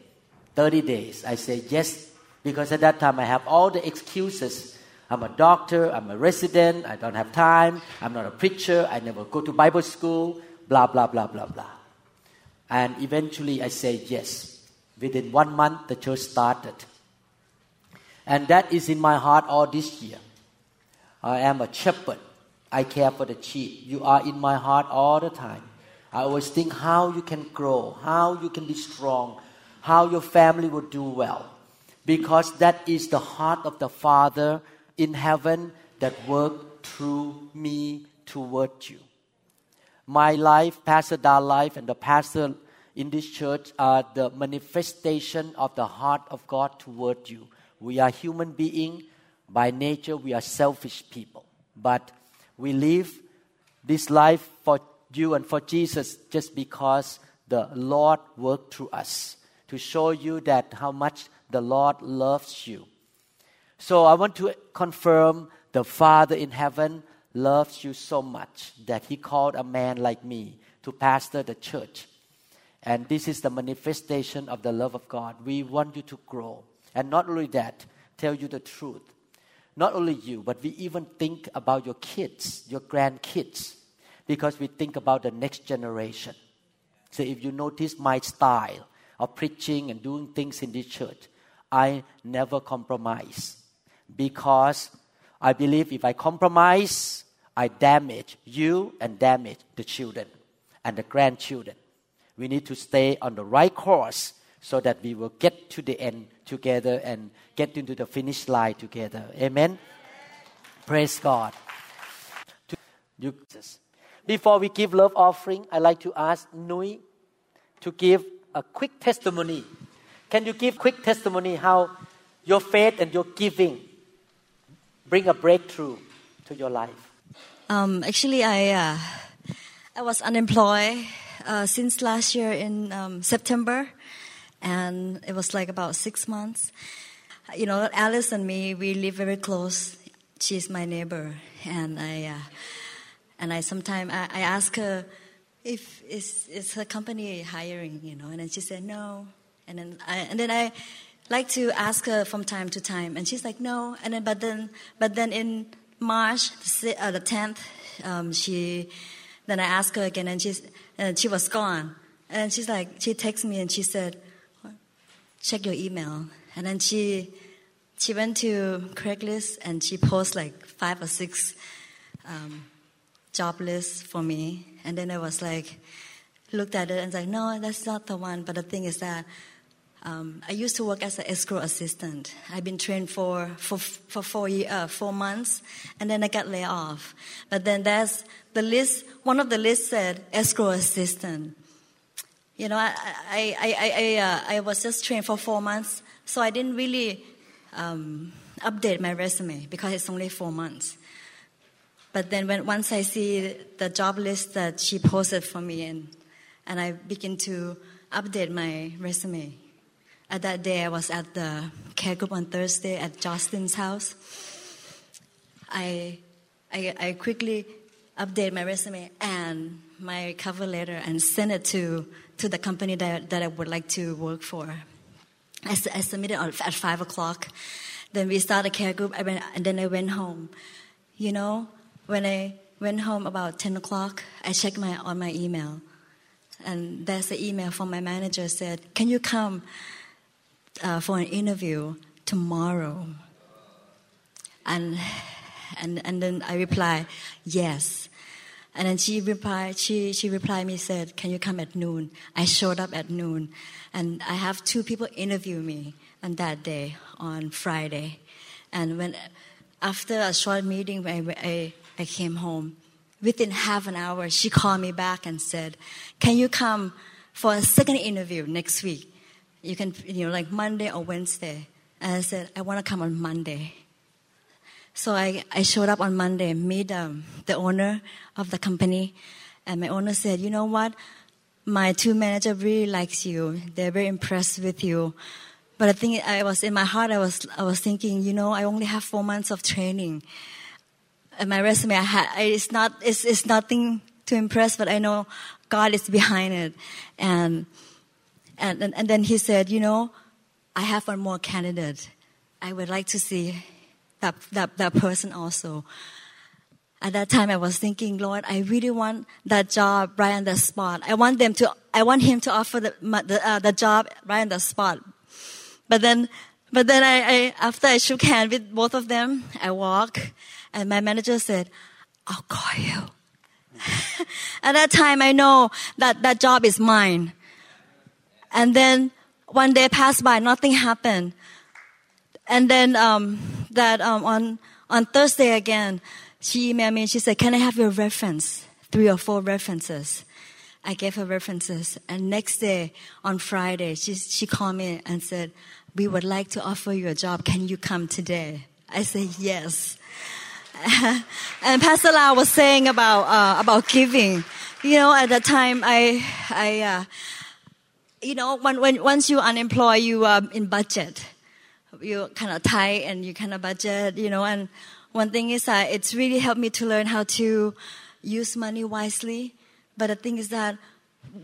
30 days. I say yes because at that time I have all the excuses. I'm a doctor, I'm a resident, I don't have time, I'm not a preacher, I never go to Bible school, blah, blah, blah, blah, blah. And eventually I say yes. Within one month, the church started. And that is in my heart all this year. I am a shepherd. I care for the sheep. You are in my heart all the time. I always think how you can grow, how you can be strong, how your family will do well. Because that is the heart of the Father in heaven that worked through me toward you. My life, Pastor Da's life, and the pastor in this church are the manifestation of the heart of God toward you. We are human beings. By nature, we are selfish people. But we live this life for you and for Jesus just because the Lord worked through us to show you that how much the Lord loves you. So I want to confirm the Father in heaven loves you so much that he called a man like me to pastor the church. And this is the manifestation of the love of God. We want you to grow. And not only that, tell you the truth. Not only you, but we even think about your kids, your grandkids, because we think about the next generation. So if you notice my style of preaching and doing things in this church, I never compromise. Because I believe if I compromise, I damage you and damage the children and the grandchildren. We need to stay on the right course so that we will get to the end together and get into the finish line together. Amen. Praise God. Before we give love offering, I'd like to ask Nui to give a quick testimony. Can you give quick testimony how your faith and your giving bring a breakthrough to your life? Um, actually, I uh, I was unemployed uh, since last year in um, September, and it was like about six months. You know, Alice and me, we live very close. She's my neighbor, and I uh, and I sometimes I, I ask her if is is her company hiring, you know, and then she said no, and then I and then I like to ask her from time to time, and she's like no, and then but then but then in March uh, the tenth, um, she then I asked her again, and she's and she was gone. And she's like, she texted me and she said, check your email. And then she, she went to Craigslist and she posted like five or six um, job lists for me. And then I was like, looked at it and was like, no, that's not the one. But the thing is that um, I used to work as an escrow assistant. I've been trained for for for four year, uh, four months, and then I got laid off. But then there's the list, one of the lists said escrow assistant. You know, I, I, I, I, uh, I was just trained for four months, so I didn't really um, update my resume because it's only four months. But then when, once I see the job list that she posted for me and, and I begin to update my resume. At that day, I was at the care group on Thursday at Justin's house. I, I, I quickly update my resume and my cover letter and send it to, to the company that, that I would like to work for. I, I submitted at 5 o'clock. Then we started a care group, I went, and then I went home. You know, when I went home about 10 o'clock, I checked my, on my email. And there's an email from my manager said, can you come uh, for an interview tomorrow? And, and, and then I replied, yes. And then she replied, she, she replied me, said, can you come at noon? I showed up at noon. And I have two people interview me on that day, on Friday. And when, after a short meeting, I, I, I came home. Within half an hour, she called me back and said, can you come for a second interview next week? You can, you know, like Monday or Wednesday. And I said, I want to come on Monday. So I, I showed up on Monday, meet um, the owner of the company, and my owner said, you know what? My two manager really likes you. They're very impressed with you. But I think I was in my heart, I was, I was thinking, you know, I only have four months of training. And my resume, I had, it's not, it's, it's nothing to impress, but I know God is behind it. And, and, and, and then he said, you know, I have one more candidate. I would like to see that, that, that person also. At that time, I was thinking, Lord, I really want that job right on the spot. I want them to, I want him to offer the, the, uh, the job right on the spot. But then, but then I, I, after I shook hands with both of them, I walk and my manager said, I'll call you. At that time, I know that that job is mine. And then one day passed by, nothing happened. And then um, that um, on on Thursday again, she emailed me. and She said, "Can I have your reference? Three or four references." I gave her references, and next day on Friday, she she called me and said, "We would like to offer you a job. Can you come today?" I said, "Yes." and Pastor Lau was saying about uh, about giving. You know, at that time, I I. Uh, you know, when, when once you're unemployed, you are um, in budget. You're kind of tight and you kind of budget, you know. And one thing is that it's really helped me to learn how to use money wisely. But the thing is that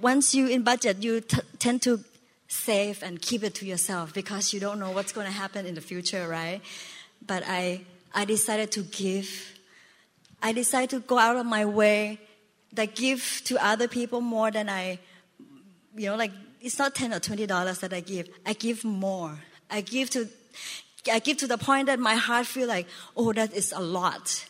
once you in budget, you t- tend to save and keep it to yourself because you don't know what's going to happen in the future, right? But I, I decided to give. I decided to go out of my way, that give to other people more than I, you know, like it's not 10 or 20 dollars that I give. I give more. I give to, I give to the point that my heart feel like, oh, that is a lot.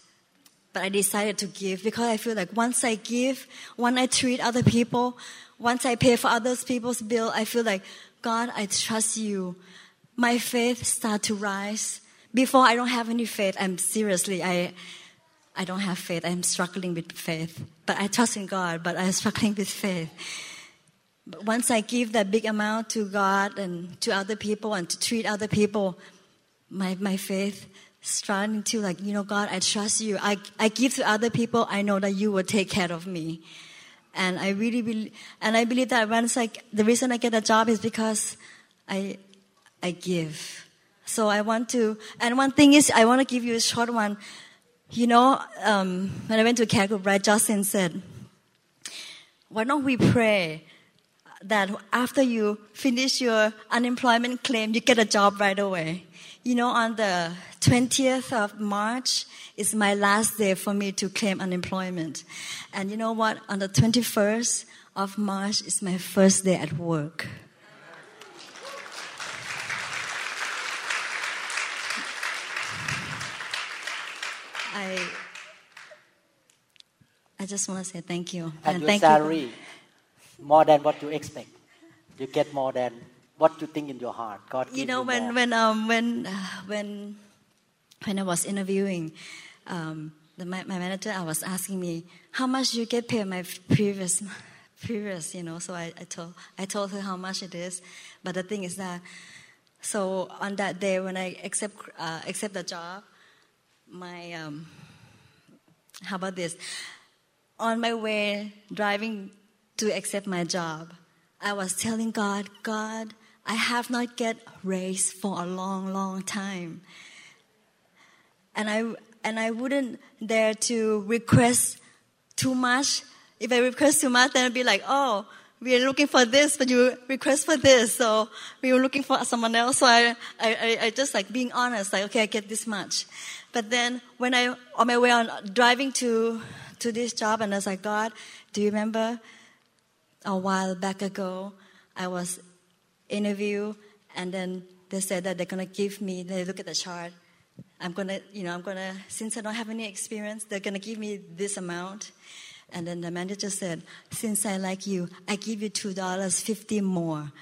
But I decided to give because I feel like once I give, when I treat other people, once I pay for others people's bill, I feel like, God, I trust you. My faith start to rise. Before I don't have any faith. I'm seriously, I, I don't have faith. I'm struggling with faith. But I trust in God, but I'm struggling with faith. But once I give that big amount to God and to other people and to treat other people, my, my faith starting to like, you know, God, I trust you. I, I give to other people. I know that you will take care of me. And I really believe, and I believe that once I, the reason I get a job is because I, I give. So I want to, and one thing is, I want to give you a short one. You know, um, when I went to care group, right, Justin said, why don't we pray that after you finish your unemployment claim, you get a job right away. You know, on the 20th of March is my last day for me to claim unemployment. And you know what? On the 21st of March is my first day at work. I, I just want to say thank you. And, thank salary, you. More than what you expect. You get more than what you think in your heart. God you know you when more. when um when uh, when when I was interviewing um, the, my, my manager I was asking me how much you get paid my previous previous you know so I, I told I told her how much it is but the thing is that so on that day when I accept uh, accept the job my um, how about this on my way driving to accept my job I was telling God God I have not get raised for a long, long time. And I, and I wouldn't dare to request too much. If I request too much, then I'd be like, oh, we are looking for this, but you request for this. So we were looking for someone else. So I, I, I just like being honest, like, okay, I get this much. But then when I, on my way on driving to, to this job, and I was like, God, do you remember a while back ago, I was interview and then they said that they're to give me they look at the chart. I'm to you know i'm to since i don't have any experience they're to give me this amount. And then the manager said since i like you i give you two dollars fifty more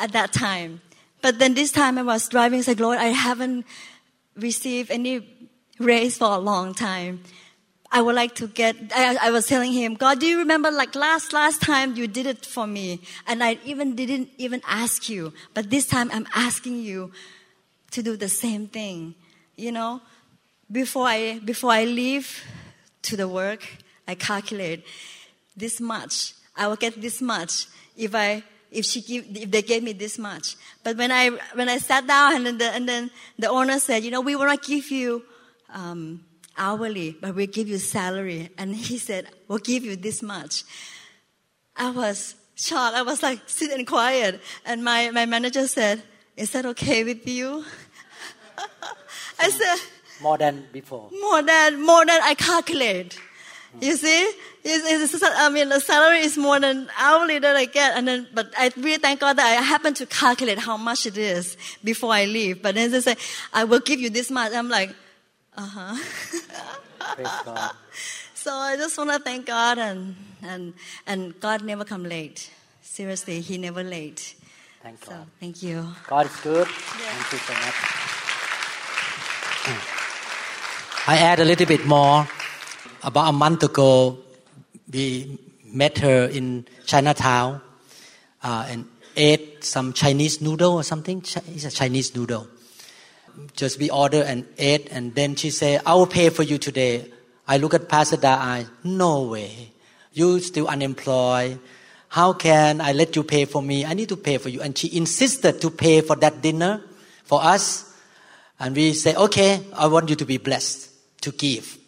at that time. But then this time i was driving it's like lord i haven't received any raise for a long time I would like to get, I, I, was telling him, God, do you remember like last, last time you did it for me? And I even didn't even ask you. But this time I'm asking you to do the same thing. You know, before I, before I leave to the work, I calculate this much. I will get this much if I if she give, if they gave me this much. But when I when I sat down and then the, and then the owner said, you know, we will not give you um, hourly, but we'll give you salary. And he said, we'll give you this much. I was shocked. I was like sitting and quiet. And my, my manager said, is that okay with you? I said, more than before. More than more than I calculate. You see, it's, it's, I mean, the salary is more than hourly that I get, and then, but I really thank God that I happen to calculate how much it is before I leave. But then they say, I will give you this much. I'm like, uh huh. Praise God. So I just want to thank God, and and and God never come late. Seriously, He never late. Thank so, God. Thank you. God is good. Thank you so much. I add a little bit more. About a month ago, we met her in Chinatown uh, and ate some Chinese noodle or something. It's a Chinese noodle. Just we ordered and ate, and then she said, "I will pay for you today." I look at Pastor. I no way. You still unemployed. How can I let you pay for me? I need to pay for you. And she insisted to pay for that dinner for us. And we say, okay, I want you to be blessed to give.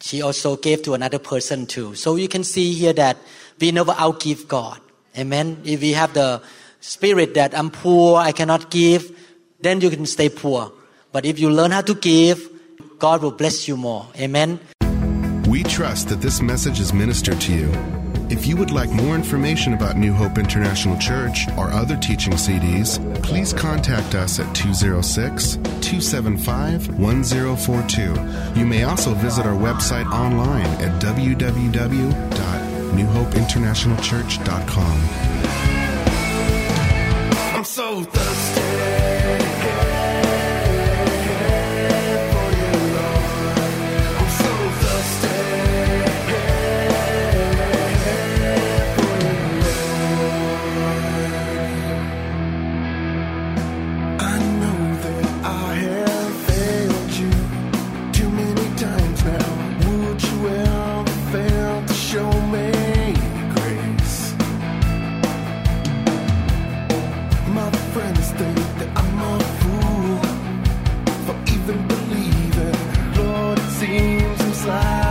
She also gave to another person too. So you can see here that we never outgive God. Amen. If we have the spirit that I'm poor, I cannot give, then you can stay poor. But if you learn how to give, God will bless you more. Amen. We trust that this message is ministered to you. If you would like more information about New Hope International Church or other teaching CDs, please contact us at 206 275 1042. You may also visit our website online at www.newhopeinternationalchurch.com. I'm so thirsty. slide